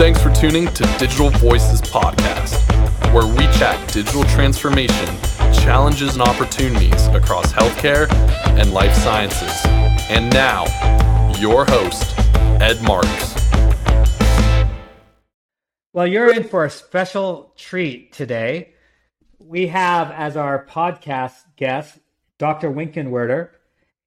Thanks for tuning to Digital Voices Podcast, where we chat digital transformation, challenges, and opportunities across healthcare and life sciences. And now, your host, Ed Marks. Well, you're in for a special treat today. We have as our podcast guest Dr. Winkenwerder.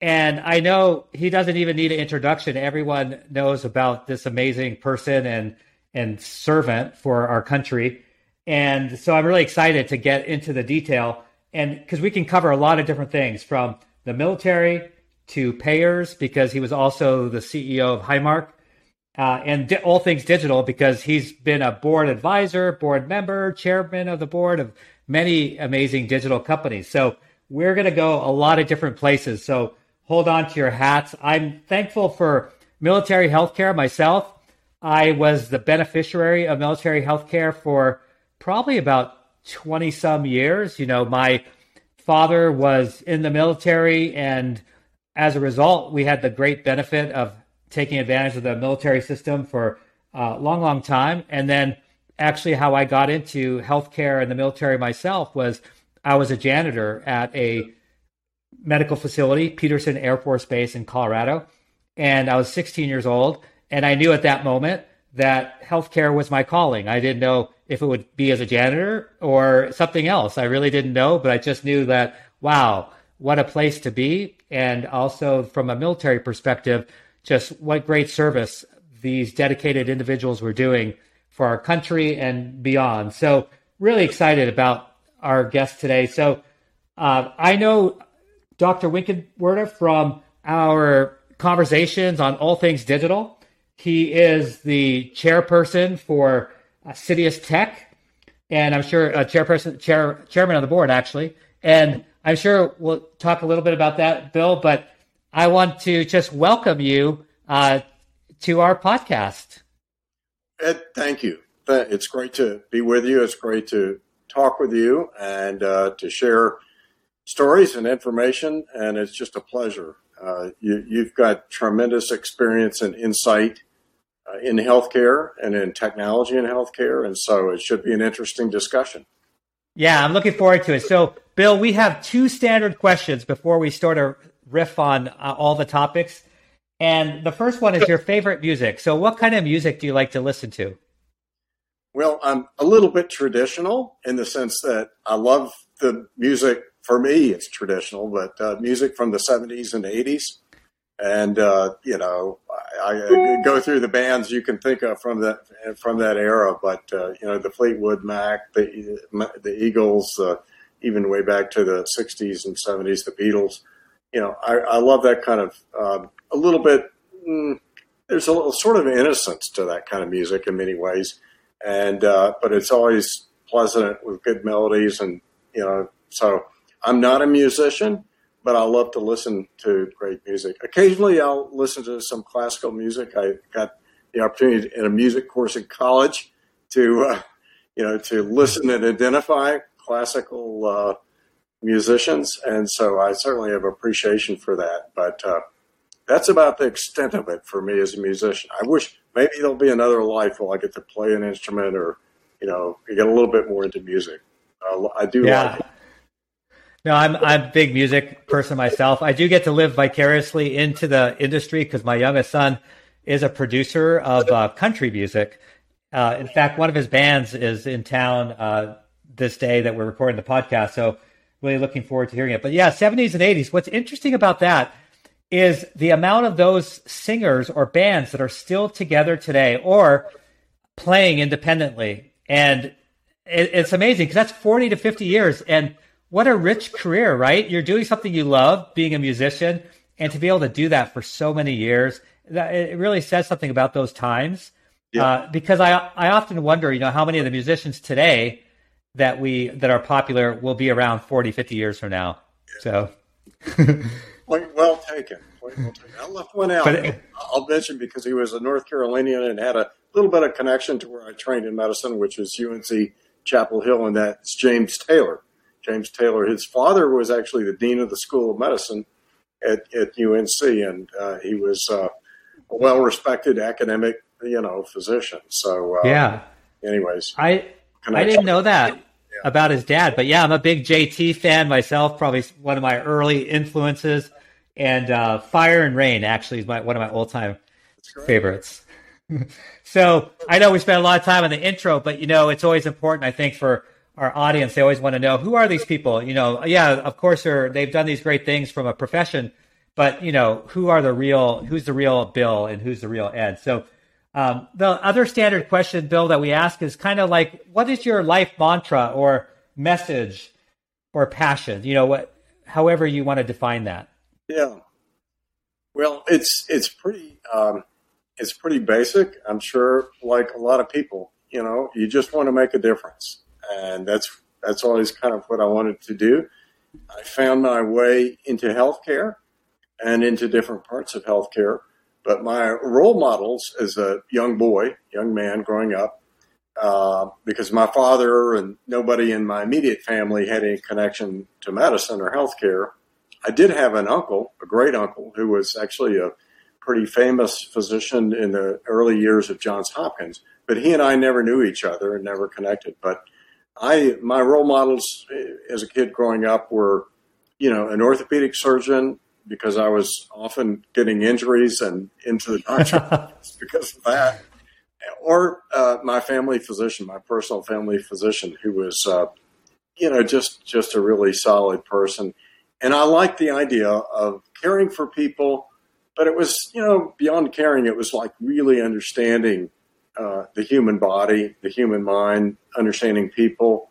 And I know he doesn't even need an introduction. Everyone knows about this amazing person and and servant for our country. And so I'm really excited to get into the detail and because we can cover a lot of different things from the military to payers because he was also the CEO of Highmark uh, and di- all things digital because he's been a board advisor, board member, chairman of the board of many amazing digital companies. So we're going to go a lot of different places. So hold on to your hats. I'm thankful for military healthcare myself. I was the beneficiary of military healthcare for probably about 20 some years. You know, my father was in the military, and as a result, we had the great benefit of taking advantage of the military system for a long, long time. And then actually, how I got into healthcare and the military myself was I was a janitor at a medical facility, Peterson Air Force Base in Colorado. And I was 16 years old. And I knew at that moment that healthcare was my calling. I didn't know if it would be as a janitor or something else. I really didn't know, but I just knew that, wow, what a place to be. And also from a military perspective, just what great service these dedicated individuals were doing for our country and beyond. So, really excited about our guest today. So, uh, I know Dr. Winkenwerder from our conversations on all things digital. He is the chairperson for uh, CitiusTech, and I'm sure uh, chairperson, chair, chairman of the board actually. And I'm sure we'll talk a little bit about that, Bill. But I want to just welcome you uh, to our podcast. Ed, thank you. It's great to be with you. It's great to talk with you and uh, to share stories and information. And it's just a pleasure. Uh, you, have got tremendous experience and insight uh, in healthcare and in technology in healthcare. And so it should be an interesting discussion. Yeah, I'm looking forward to it. So, Bill, we have two standard questions before we start a riff on uh, all the topics. And the first one is your favorite music. So, what kind of music do you like to listen to? Well, I'm a little bit traditional in the sense that I love the music. For me, it's traditional, but uh, music from the 70s and 80s. And, uh, you know, I, I, go through the bands you can think of from that from that era, but uh, you know the Fleetwood Mac, the the Eagles, uh, even way back to the '60s and '70s, the Beatles. You know, I, I love that kind of um, a little bit. Mm, there's a little sort of innocence to that kind of music in many ways, and uh, but it's always pleasant with good melodies, and you know. So I'm not a musician, but I love to listen to great music. Occasionally, I'll listen to some classical music. I got the opportunity in a music course in college to, uh, you know, to listen and identify classical uh, musicians, and so I certainly have appreciation for that. But uh, that's about the extent of it for me as a musician. I wish maybe there'll be another life where I get to play an instrument or, you know, get a little bit more into music. I do yeah. like it. No, I'm I'm a big music person myself. I do get to live vicariously into the industry because my youngest son is a producer of uh, country music. Uh, in fact, one of his bands is in town uh, this day that we're recording the podcast. So, really looking forward to hearing it. But yeah, 70s and 80s. What's interesting about that is the amount of those singers or bands that are still together today or playing independently, and it, it's amazing because that's 40 to 50 years and what a rich career, right? You're doing something you love, being a musician, and to be able to do that for so many years, that it really says something about those times. Yeah. Uh, because I I often wonder, you know, how many of the musicians today that we that are popular will be around 40, 50 years from now. So, point well taken. Point well taken. I left one out. I'll mention because he was a North Carolinian and had a little bit of connection to where I trained in medicine, which is UNC Chapel Hill, and that's James Taylor. James Taylor. His father was actually the dean of the School of Medicine at, at UNC, and uh, he was uh, a well respected academic you know, physician. So uh, yeah. Anyways, I I didn't know that yeah. about his dad, but yeah, I'm a big JT fan myself. Probably one of my early influences, and uh, Fire and Rain actually is my one of my all time favorites. so I know we spent a lot of time on the intro, but you know, it's always important, I think, for our audience. They always want to know who are these people. You know, yeah, of course, they've done these great things from a profession, but you know, who are the real? Who's the real Bill and who's the real Ed? So. Um, the other standard question, Bill, that we ask is kind of like, what is your life mantra or message or passion? You know, what, however you want to define that. Yeah. Well, it's it's pretty um, it's pretty basic. I'm sure, like a lot of people, you know, you just want to make a difference, and that's that's always kind of what I wanted to do. I found my way into healthcare and into different parts of healthcare. But my role models as a young boy, young man growing up, uh, because my father and nobody in my immediate family had any connection to medicine or healthcare. I did have an uncle, a great uncle, who was actually a pretty famous physician in the early years of Johns Hopkins, but he and I never knew each other and never connected. But I, my role models as a kid growing up were, you know, an orthopedic surgeon because I was often getting injuries and into the doctor because of that, or uh, my family physician, my personal family physician, who was, uh, you know, just just a really solid person. And I liked the idea of caring for people but it was you know beyond caring it was like really understanding uh, the human body the human mind understanding people.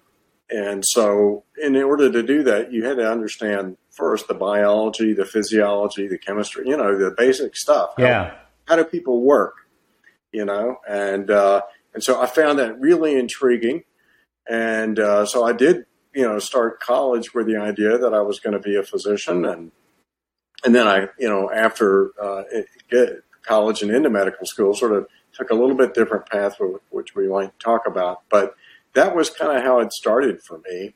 And so in order to do that you had to understand first the biology the physiology the chemistry you know the basic stuff. Yeah. How, how do people work you know? And uh, and so i found that really intriguing. And uh, so i did you know start college with the idea that i was going to be a physician. And and then I, you know, after uh, college and into medical school, sort of took a little bit different path, which we might talk about. But that was kind of how it started for me.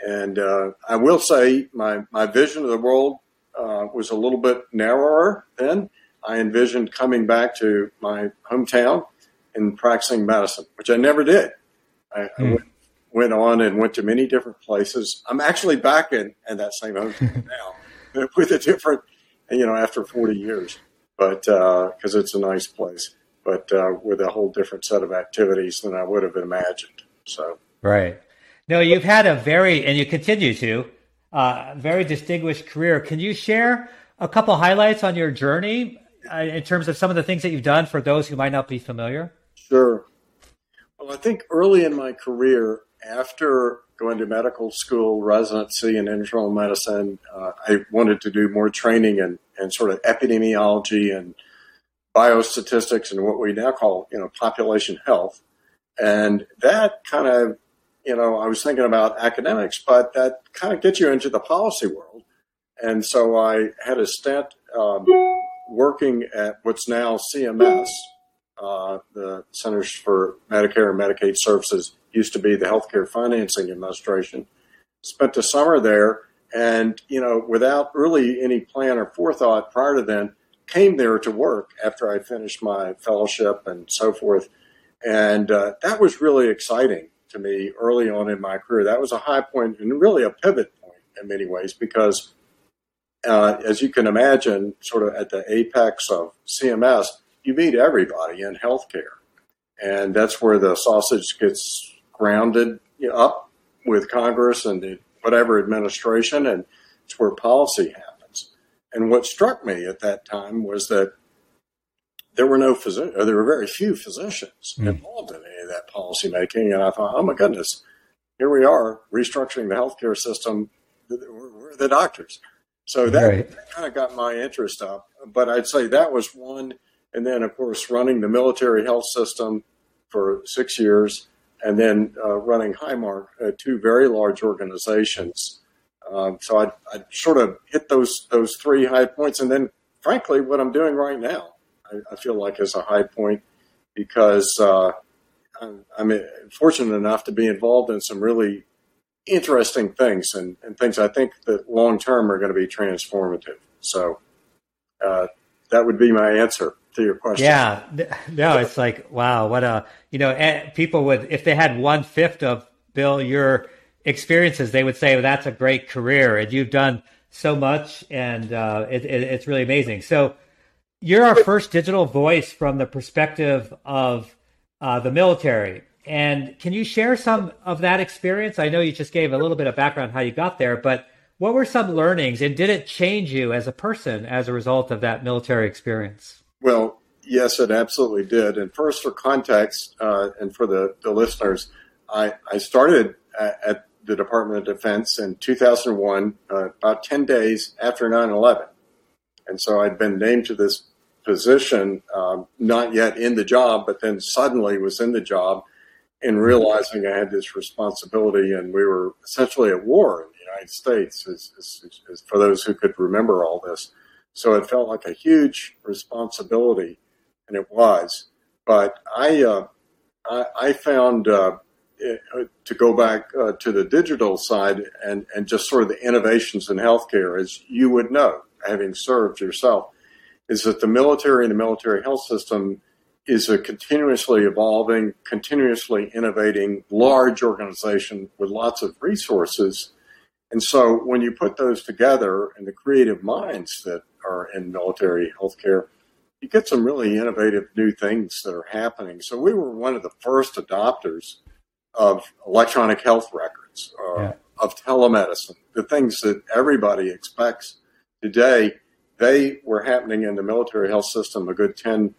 And uh, I will say my, my vision of the world uh, was a little bit narrower then. I envisioned coming back to my hometown and practicing medicine, which I never did. I, mm. I hmm. went, went, on and went to many different places. I'm actually back in, in that same hometown now. with a different, you know, after 40 years, but because uh, it's a nice place, but uh, with a whole different set of activities than I would have imagined. So, right. No, you've had a very, and you continue to, uh, very distinguished career. Can you share a couple highlights on your journey uh, in terms of some of the things that you've done for those who might not be familiar? Sure. Well, I think early in my career, after going to medical school, residency in internal medicine. Uh, I wanted to do more training and and sort of epidemiology and biostatistics and what we now call, you know, population health. And that kind of, you know, I was thinking about academics, but that kind of gets you into the policy world. And so I had a stint um, working at what's now CMS, uh, the Centers for Medicare and Medicaid Services used to be the Healthcare Financing Administration. Spent the summer there, and you know, without really any plan or forethought prior to then, came there to work after I finished my fellowship and so forth. And uh, that was really exciting to me early on in my career. That was a high point and really a pivot point in many ways because, uh, as you can imagine, sort of at the apex of CMS, you meet everybody in healthcare. And that's where the sausage gets grounded up with Congress and the whatever administration, and it's where policy happens. And what struck me at that time was that there were no physicians, there were very few physicians mm. involved in any of that policy making. And I thought, oh my goodness, here we are restructuring the healthcare system. We're, the doctors. So that, right. that kind of got my interest up. But I'd say that was one. And then, of course, running the military health system for six years and then uh, running Highmark, uh, two very large organizations. Um, so I, I sort of hit those those three high points, and then frankly, what I'm doing right now, I, I feel like is a high point because uh, I'm, I'm, fortunate enough to be involved in some really interesting things and, and things I think that long term are going to be transformative. So uh, that would be my answer to your question. Yeah, no, it's like wow, what a you know, eh, people would if they had one fifth of Bill your experiences, they would say well, that's a great career, and you've done so much, and uh, it, it, it's really amazing. So you're our first digital voice from the perspective of uh, the military. And can you share some of that experience? I know you just gave a little bit of background how you got there, but what were some learnings and did it change you as a person as a result of that military experience? Well, yes, it absolutely did. And first, for context uh, and for the, the listeners, I, I started at, at, the Department of Defense in 2001, uh, about 10 days after 9 11. And so I'd been named to this position, um, not yet in the job, but then suddenly was in the job and realizing I had this responsibility and we were essentially at war in the United States, as, as, as for those who could remember all this. So it felt like a huge responsibility, and it was. But I, uh, I, I, found uh, to go back uh, to the digital side and, and just sort of the innovations in healthcare, as you would know, having served yourself, is that the military and the military health system is a continuously evolving, continuously innovating, large organization with lots of resources. And so when you put those together and the creative minds that are in military healthcare, you get some really innovative new things that are happening. So we were one of the first adopters of electronic health records, uh, yeah. of telemedicine, the things that everybody expects today. They were happening in the military health system a good 10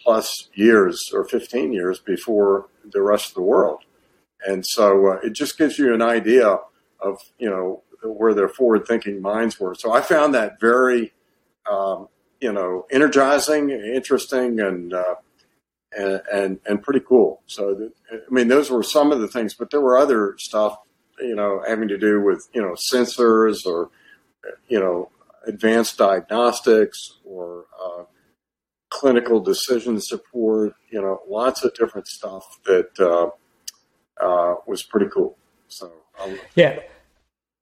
plus years or 15 years before the rest of the world. And so uh, it just gives you an idea of, you know, where their forward thinking minds were. So I found that very, um, you know, energizing, interesting, and, uh, and, and, and, pretty cool. So, I mean, those were some of the things, but there were other stuff, you know, having to do with, you know, sensors or, you know, advanced diagnostics or, uh, clinical decision support, you know, lots of different stuff that uh, uh, was pretty cool. So um, yeah,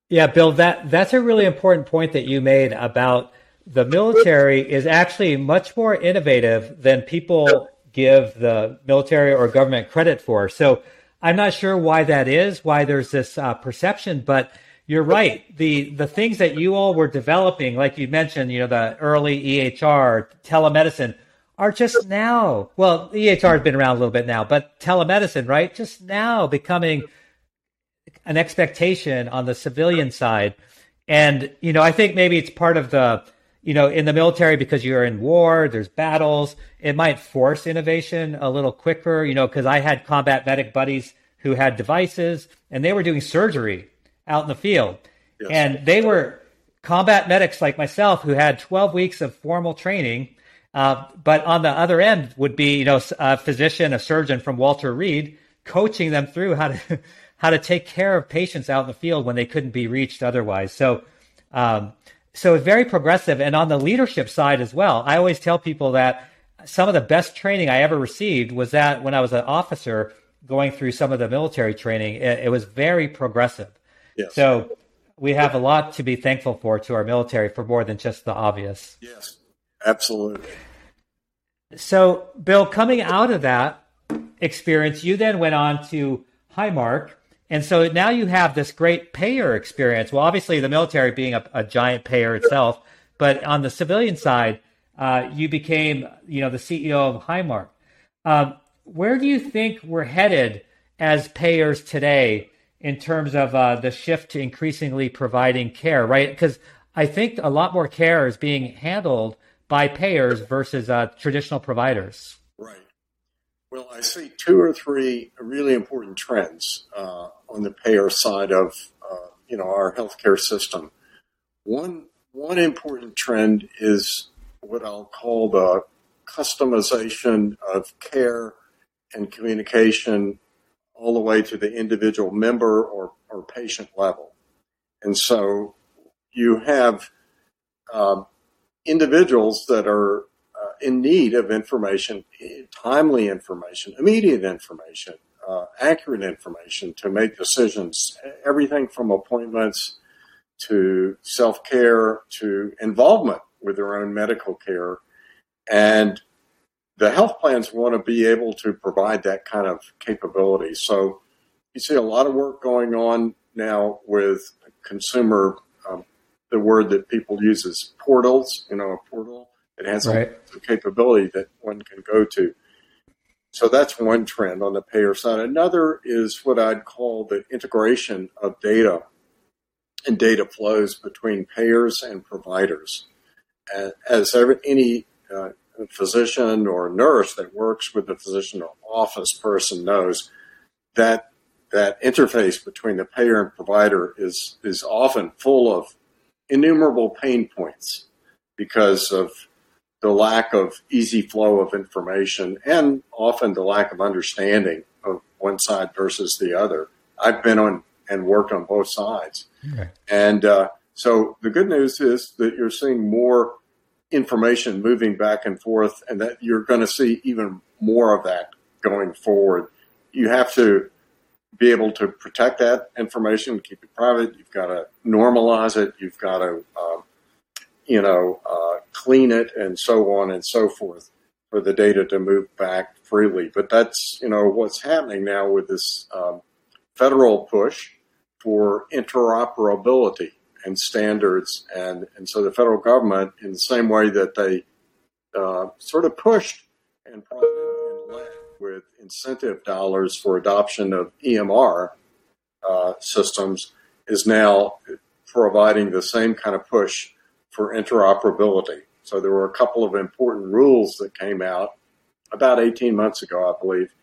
yeah, Bill, that that's a really important point that you made about the military is actually much more innovative than people give the military or government credit for. So I'm not sure why that is, why there's this uh, perception, but you're right. The the things that you all were developing, like you mentioned, you know, the early EHR, telemedicine, are just now. Well, EHR has been around a little bit now, but telemedicine, right? Just now becoming an expectation on the civilian side. And, you know, I think maybe it's part of the, you know, in the military because you're in war, there's battles, it might force innovation a little quicker, you know, because I had combat medic buddies who had devices and they were doing surgery out in the field. Yes. And they were combat medics like myself who had 12 weeks of formal training. Uh, but on the other end would be, you know, a physician, a surgeon from Walter Reed coaching them through how to how to take care of patients out in the field when they couldn't be reached otherwise. So, um, so it's very progressive. And on the leadership side as well, I always tell people that some of the best training I ever received was that when I was an officer going through some of the military training, it, it was very progressive. Yes. So we have a lot to be thankful for to our military for more than just the obvious. Yes, absolutely. So, Bill, coming out of that experience, you then went on to Highmark. And so now you have this great payer experience. Well, obviously, the military being a, a giant payer itself, but on the civilian side, uh, you became, you know, the CEO of Highmark. Um, where do you think we're headed as payers today in terms of uh, the shift to increasingly providing care, right? Because I think a lot more care is being handled by payers versus uh, traditional providers. Well, I see two or three really important trends uh, on the payer side of uh, you know our healthcare system. One one important trend is what I'll call the customization of care and communication all the way to the individual member or, or patient level. And so you have uh, individuals that are in need of information, timely information, immediate information, uh, accurate information to make decisions, everything from appointments to self care to involvement with their own medical care. And the health plans want to be able to provide that kind of capability. So you see a lot of work going on now with consumer. Um, the word that people use is portals. You know, a portal. It has right. a capability that one can go to. So that's one trend on the payer side. Another is what I'd call the integration of data and data flows between payers and providers. As every, any uh, physician or nurse that works with the physician or office person knows, that that interface between the payer and provider is is often full of innumerable pain points because of the lack of easy flow of information and often the lack of understanding of one side versus the other. I've been on and worked on both sides. Okay. And uh, so the good news is that you're seeing more information moving back and forth, and that you're going to see even more of that going forward. You have to be able to protect that information, keep it private. You've got to normalize it. You've got to, uh, you know, uh, clean it, and so on and so forth for the data to move back freely. But that's you know what's happening now with this um, federal push for interoperability and standards. And, and so the federal government, in the same way that they uh, sort of pushed and led with incentive dollars for adoption of EMR uh, systems, is now providing the same kind of push for interoperability. So there were a couple of important rules that came out about 18 months ago, I believe,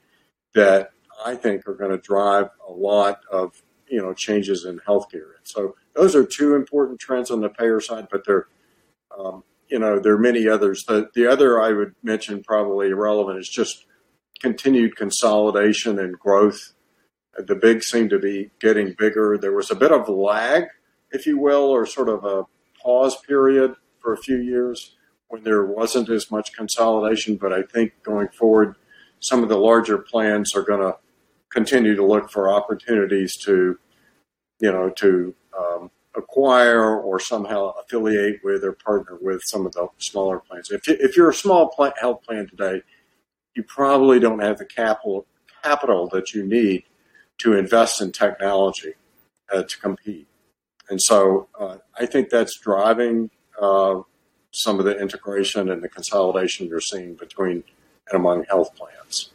that I think are going to drive a lot of you know changes in healthcare. And So those are two important trends on the payer side, but there, um, you know, there are many others. The, the other I would mention probably irrelevant is just continued consolidation and growth. The big seem to be getting bigger. There was a bit of lag, if you will, or sort of a pause period for a few years when there wasn't as much consolidation. But I think going forward, some of the larger plans are going to continue to look for opportunities to, you know, to um, acquire or somehow affiliate with or partner with some of the smaller plans. If, if you're a small health plan today, you probably don't have the capital capital that you need to invest in technology uh, to compete. And so uh, I think that's driving uh, some of the integration and the consolidation you're seeing between and among health plans.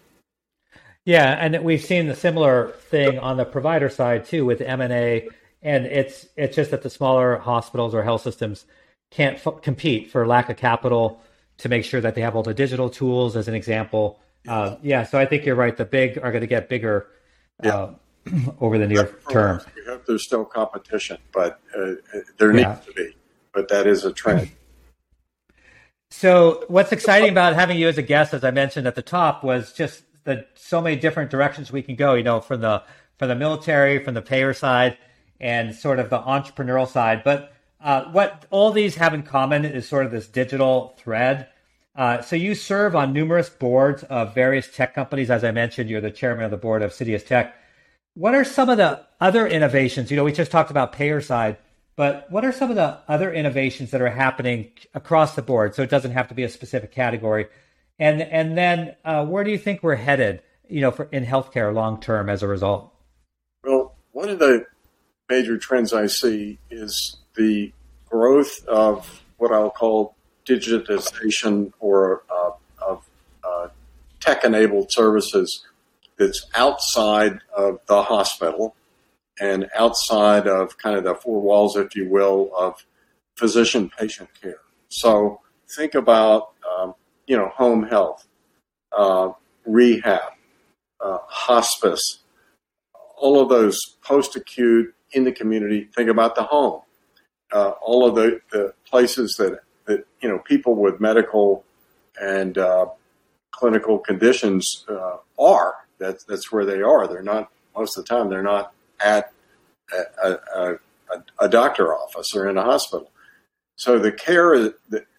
Yeah, and we've seen the similar thing on the provider side too with M and A and it's it's just that the smaller hospitals or health systems can't f- compete for lack of capital to make sure that they have all the digital tools as an example uh, yeah so i think you're right the big are going to get bigger yeah. uh, over the near term we hope there's still competition but uh, there yeah. needs to be but that is a trend so what's exciting about having you as a guest as i mentioned at the top was just the so many different directions we can go you know from the from the military from the payer side and sort of the entrepreneurial side. But uh, what all these have in common is sort of this digital thread. Uh, so you serve on numerous boards of various tech companies. As I mentioned, you're the chairman of the board of CitiusTech. What are some of the other innovations? You know, we just talked about payer side, but what are some of the other innovations that are happening across the board? So it doesn't have to be a specific category. And and then uh, where do you think we're headed? You know, for in healthcare long term as a result. Well, one of the major trends I see is the growth of what I'll call digitization or uh, of uh, tech enabled services that's outside of the hospital and outside of kind of the four walls, if you will, of physician patient care. So think about, um, you know, home health, uh, rehab, uh, hospice, all of those post acute in the community. Think about the home. Uh, all of the, the places that, that, you know, people with medical and uh, clinical conditions uh, are. That's, that's where they are. They're not, most of the time, they're not at a, a, a, a doctor office or in a hospital. So the care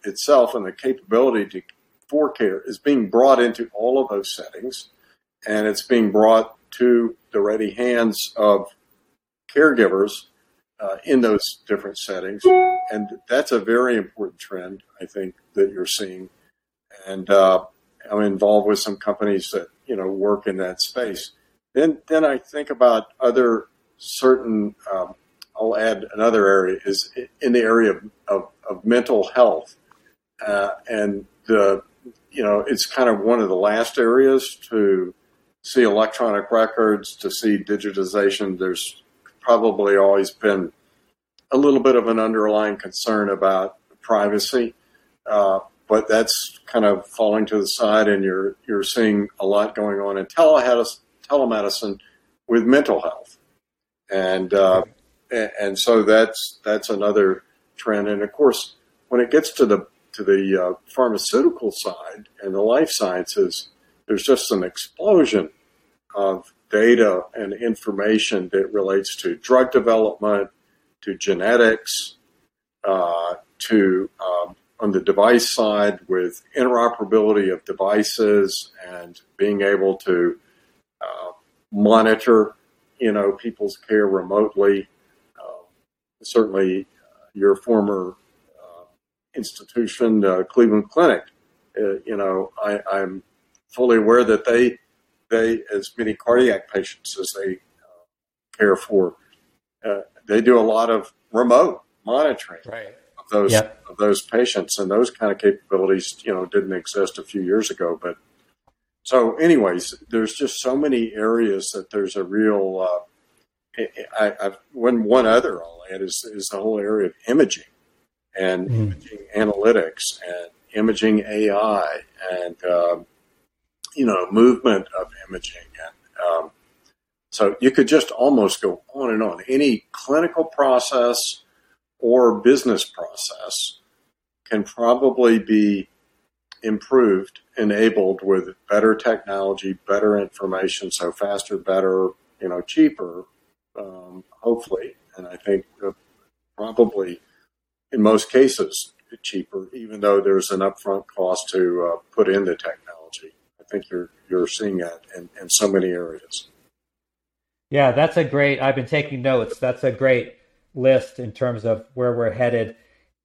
itself and the capability to, for care is being brought into all of those settings, and it's being brought to the ready hands of caregivers uh, in those different settings. And that's a very important trend, I think, that you're seeing. and uh, I'm involved with some companies that you know work in that space. Then then I think about other certain. Um, I'll add another area is in the area of, of, of mental health, uh, and the you know it's kind of one of the last areas to see electronic records, to see digitization. There's probably always been a little bit of an underlying concern about privacy, uh, but that's kind of falling to the side, and you're you're seeing a lot going on in telemedicine with mental health, and uh, and so that's that's another trend. And of course, when it gets to the to the uh, pharmaceutical side and the life sciences, there's just an explosion of data and information that relates to drug development, to genetics, uh, to um, on the device side with interoperability of devices and being able to uh, monitor, you know, people's care remotely. Uh, certainly, uh, your former uh, institution, uh, Cleveland Clinic, you know, I, I'm fully aware that they they as many cardiac patients as they care for. they do a lot of remote monitoring right. Those yep. of those patients, and those kind of capabilities, you know, didn't exist a few years ago. But so, anyways, there's just so many areas that there's a real. Uh, I, I've, one one other I'll add is is the whole area of imaging and mm. imaging analytics and imaging AI and um, you know movement of imaging and um, so you could just almost go on and on. Any clinical process or business process can probably be improved, enabled with better technology, better information, so faster, better, you know, cheaper, um, hopefully. And I think uh, probably in most cases cheaper, even though there's an upfront cost to uh, put in the technology. I think you're you're seeing that in, in so many areas. Yeah, that's a great. I've been taking notes. That's a great list in terms of where we're headed.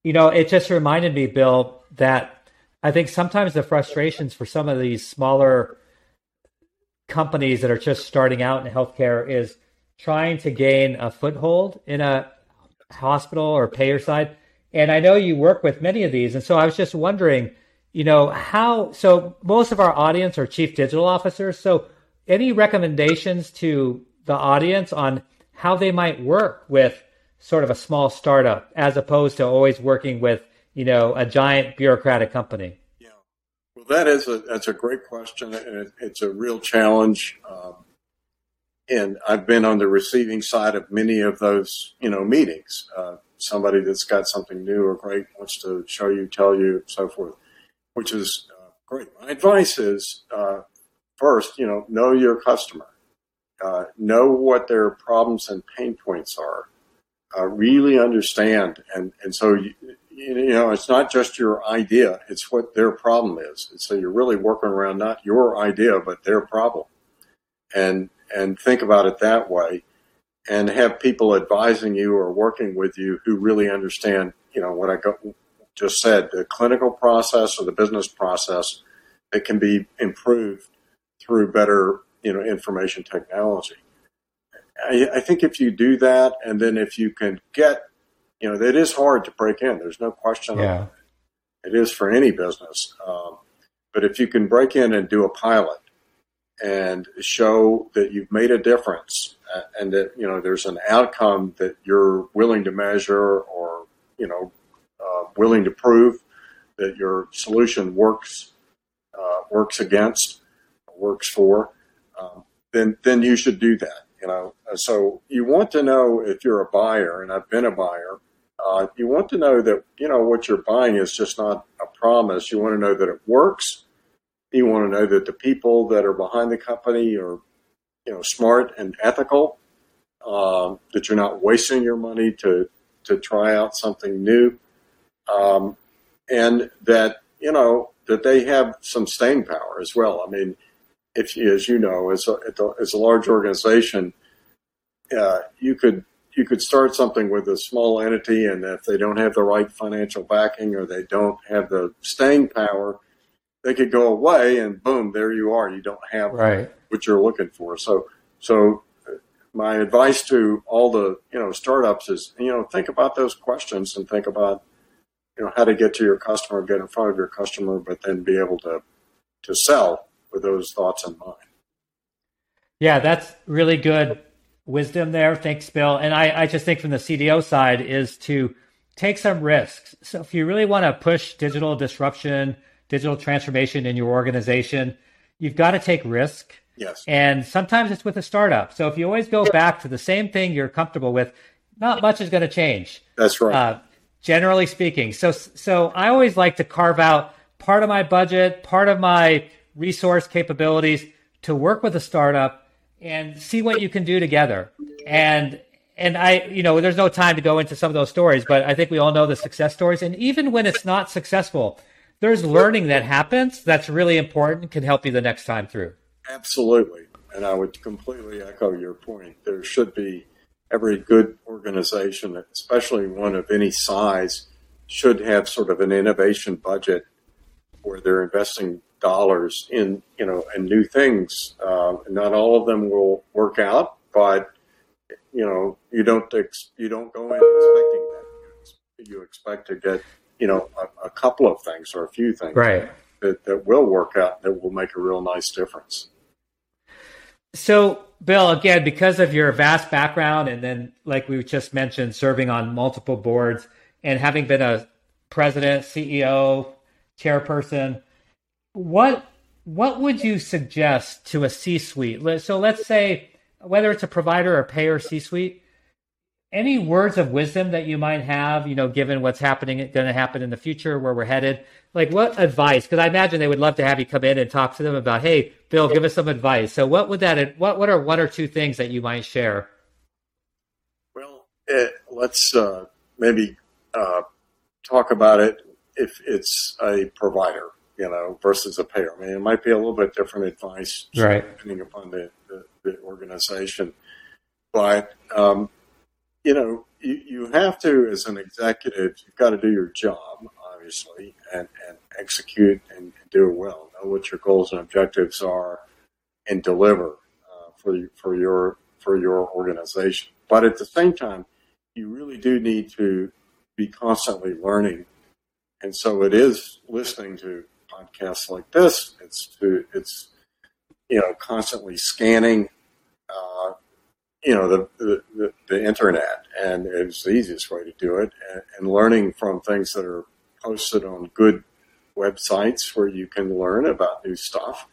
You know, it just reminded me, Bill, that I think sometimes the frustrations for some of these smaller companies that are just starting out in healthcare is trying to gain a foothold in a hospital or payer side. And I know you work with many of these. And so I was just wondering, you know, how, so most of our audience are chief digital officers. So any recommendations to the audience on how they might work with sort of a small startup as opposed to always working with you know a giant bureaucratic company? Yeah, well, that is a that's a great question, and it, it's a real challenge. Um, and I've been on the receiving side of many of those you know meetings. Uh, somebody that's got something new or great wants to show you, tell you, so forth, which is uh, great. My advice is uh, first, you know, know your customer. Uh, know what their problems and pain points are uh, really understand. And, and so, you, you know, it's not just your idea, it's what their problem is. And so you're really working around not your idea, but their problem. And, and think about it that way and have people advising you or working with you who really understand, you know, what I just said, the clinical process or the business process that can be improved through better, you know, information technology. I, I, think if you do that, and then if you can get, you know, it is hard to break in. There's no question. Yeah. It is for any business. Um, but if you can break in and do a pilot and show that you've made a difference uh, and that, you know, there's an outcome that you're willing to measure or, you know, uh, willing to prove that your solution works, uh, works against, works for, um, then, then you should do that. You know, so you want to know if you're a buyer, and I've been a buyer. Uh, you want to know that you know what you're buying is just not a promise. You want to know that it works. You want to know that the people that are behind the company are, you know, smart and ethical. Um, that you're not wasting your money to to try out something new, um, and that you know that they have some staying power as well. I mean, if as you know, as a, as a large organization, uh, you could you could start something with a small entity, and if they don't have the right financial backing or they don't have the staying power, they could go away and boom, there you are. You don't have right. what you're looking for. So, so uh, my advice to all the you know startups is you know think about those questions and think about you know how to get to your customer, get in front of your customer, but then be able to to sell with those thoughts in mind. Yeah, that's really good wisdom there. Thanks, Bill. And I, I just think from the CDO side is to take some risks. So if you really want to push digital disruption, digital transformation in your organization, you've got to take risk. Yes. And sometimes it's with a startup. So if you always go back to the same thing you're comfortable with, not much is going to change. That's right. Uh, generally speaking. So so I always like to carve out part of my budget, part of my resource capabilities to work with a startup and see what you can do together. And and I, you know, there's no time to go into some of those stories, but I think we all know the success stories. And even when it's not successful, there's learning that happens that's really important, can help you the next time through. Absolutely. And I would completely echo your point. There should be every good organization, especially one of any size, should have sort of an innovation budget where they're investing dollars in you know in new things. Uh, not all of them will work out, but you know you don't ex- you don't go in expecting that. You expect to get you know a, a couple of things or a few things right. that, that will work out that will make a real nice difference. So, Bill, again, because of your vast background, and then, like we just mentioned, serving on multiple boards and having been a president, CEO, chairperson, what what would you suggest to a C-suite? So, let's say whether it's a provider or payer C-suite, any words of wisdom that you might have, you know, given what's happening, going to happen in the future, where we're headed? Like, what advice? Because I imagine they would love to have you come in and talk to them about, hey, Bill, give us some advice. So, what would that? What what are one or two things that you might share? Well, it, let's uh, maybe uh, talk about it if it's a provider, you know, versus a payer. I mean, it might be a little bit different advice, right. depending upon the, the, the organization. But um, you know, you, you have to, as an executive, you've got to do your job, obviously, and, and execute and, do it well. Know what your goals and objectives are, and deliver uh, for for your for your organization. But at the same time, you really do need to be constantly learning, and so it is listening to podcasts like this. It's to it's you know constantly scanning uh, you know the, the, the internet, and it's the easiest way to do it, and, and, learning from things that are posted on good websites where you can learn about new stuff,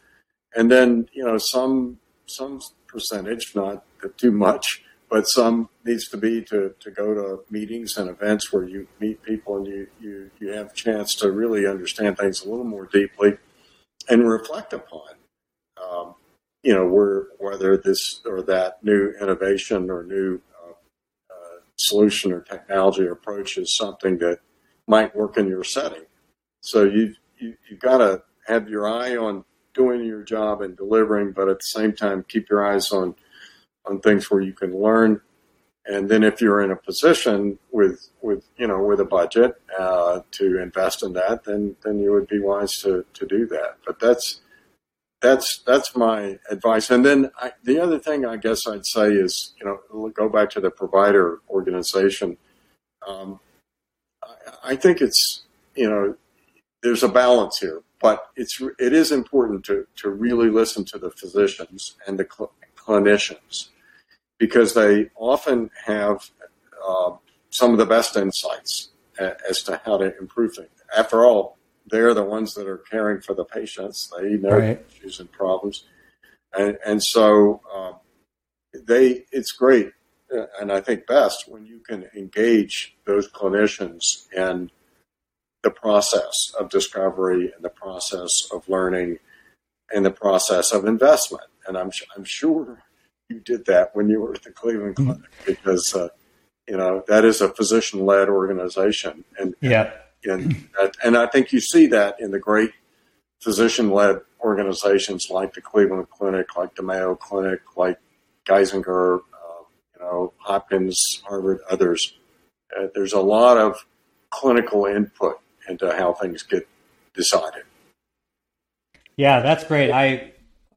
and then you know some some percentage, not too much, but some needs to be to, to go to meetings and events where you meet people and you, you, you have a chance to really understand things a little more deeply and reflect upon. Um, you know, where, whether this or that new innovation or new uh, uh, solution or technology or approach is something that might work in your setting. So you you you got to have your eye on doing your job and delivering, but at the same time keep your eyes on on things where you can learn. And then if you're in a position with with you know with a budget uh, to invest in that, then then you would be wise to to do that. But that's that's that's my advice. And then I, the other thing I guess I'd say is, you know, go back to the provider organization. Um, I, I, think it's you know there's a balance here, but it's it is important to to really listen to the physicians and the clinicians because they often have uh, some of the best insights as to how to improve things. After all, they're the ones that are caring for the patients. They know right. issues and problems, and, and so uh, they. It's great, uh, and I think best when you can engage those clinicians in the process of discovery and the process of learning and the process of investment. And I'm I'm sure you did that when you were at the Cleveland mm-hmm. Clinic because. Uh, you know that is a physician-led organization, and yeah and and I think you see that in the great physician-led organizations like the Cleveland Clinic, like the Mayo Clinic, like Geisinger, uh, you know, Hopkins, Harvard, others. Uh, there's a lot of clinical input into how things get decided. Yeah, that's great. I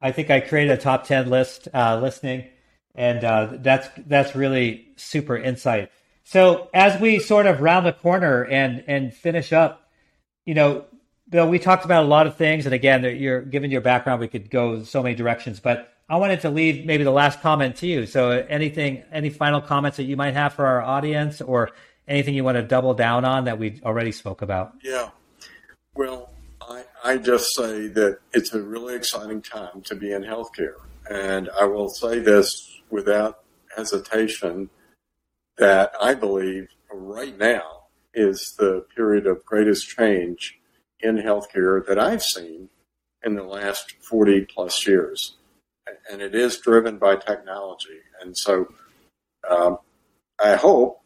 I think I created a top ten list uh, listening, and uh, that's that's really super insight. So as we sort of round the corner and and finish up, you know, Bill, we talked about a lot of things, and again, you're given your background, we could go so many directions, but I wanted to leave maybe the last comment to you. So anything, any final comments that you might have for our audience, or anything you want to double down on that we already spoke about? Yeah. Well, I, I just say that it's a really exciting time to be in healthcare. And I will say this without hesitation that I believe right now is the period of greatest change in healthcare that I've seen in the last 40 plus years. And it is driven by technology. And so um, I hope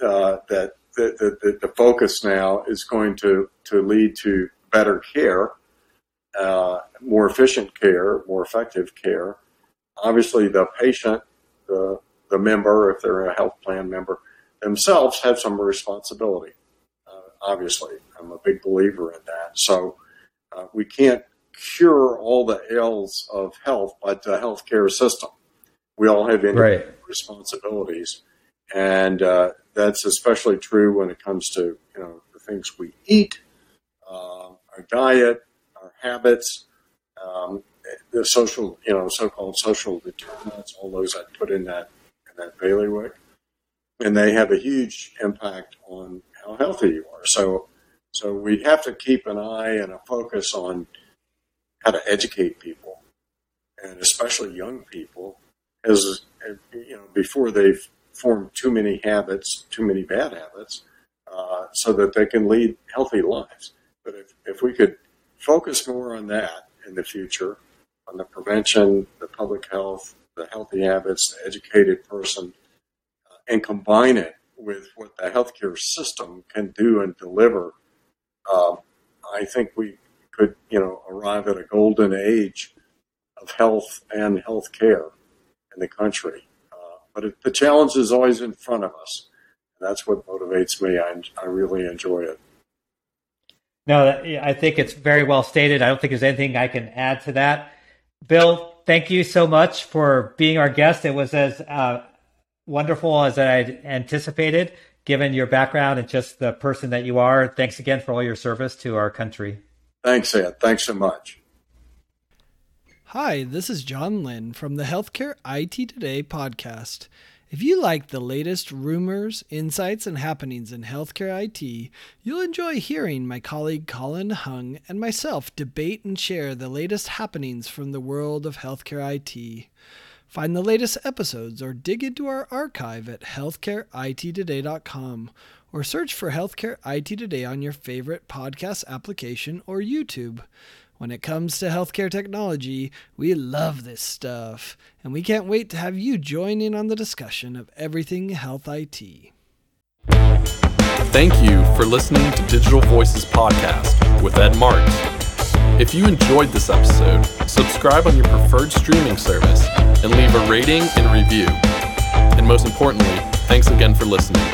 uh, that the, the, the, focus now is going to, to lead to better care, uh, more efficient care, more effective care. Obviously, the patient, the, the member, if they're a health plan member, themselves have some responsibility. Uh, obviously, I'm a big believer in that. So uh, we can't cure all the ills of health by the healthcare system. We all have individual right. responsibilities, and uh, that's especially true when it comes to you know the things we eat, uh, our diet, our habits, um, the social you know so-called social determinants, all those I put in that in that bailiwick, and they have a huge impact on how healthy you are. So so we have to keep an eye and a focus on how to educate people, and especially young people, as you know before they've form too many habits, too many bad habits, uh, so that they can lead healthy lives. But if, if we could focus more on that in the future, on the prevention, the public health, the healthy habits, the educated person, uh, and combine it with what the healthcare system can do and deliver, uh, I think we could, you know, arrive at a golden age of health and health care in the country. But it, the challenge is always in front of us. That's what motivates me. I, I really enjoy it. No, I think it's very well stated. I don't think there's anything I can add to that. Bill, thank you so much for being our guest. It was as uh, wonderful as I anticipated, given your background and just the person that you are. Thanks again for all your service to our country. Thanks, Ed. Thanks so much. Hi, this is John Lynn from the Healthcare IT Today podcast. If you like the latest rumors, insights, and happenings in healthcare IT, you'll enjoy hearing my colleague Colin Hung and myself debate and share the latest happenings from the world of healthcare IT. Find the latest episodes or dig into our archive at healthcareittoday.com or search for Healthcare IT Today on your favorite podcast application or YouTube. When it comes to healthcare technology, we love this stuff, and we can't wait to have you join in on the discussion of everything health IT. Thank you for listening to Digital Voices Podcast with Ed Marx. If you enjoyed this episode, subscribe on your preferred streaming service and leave a rating and review. And most importantly, thanks again for listening.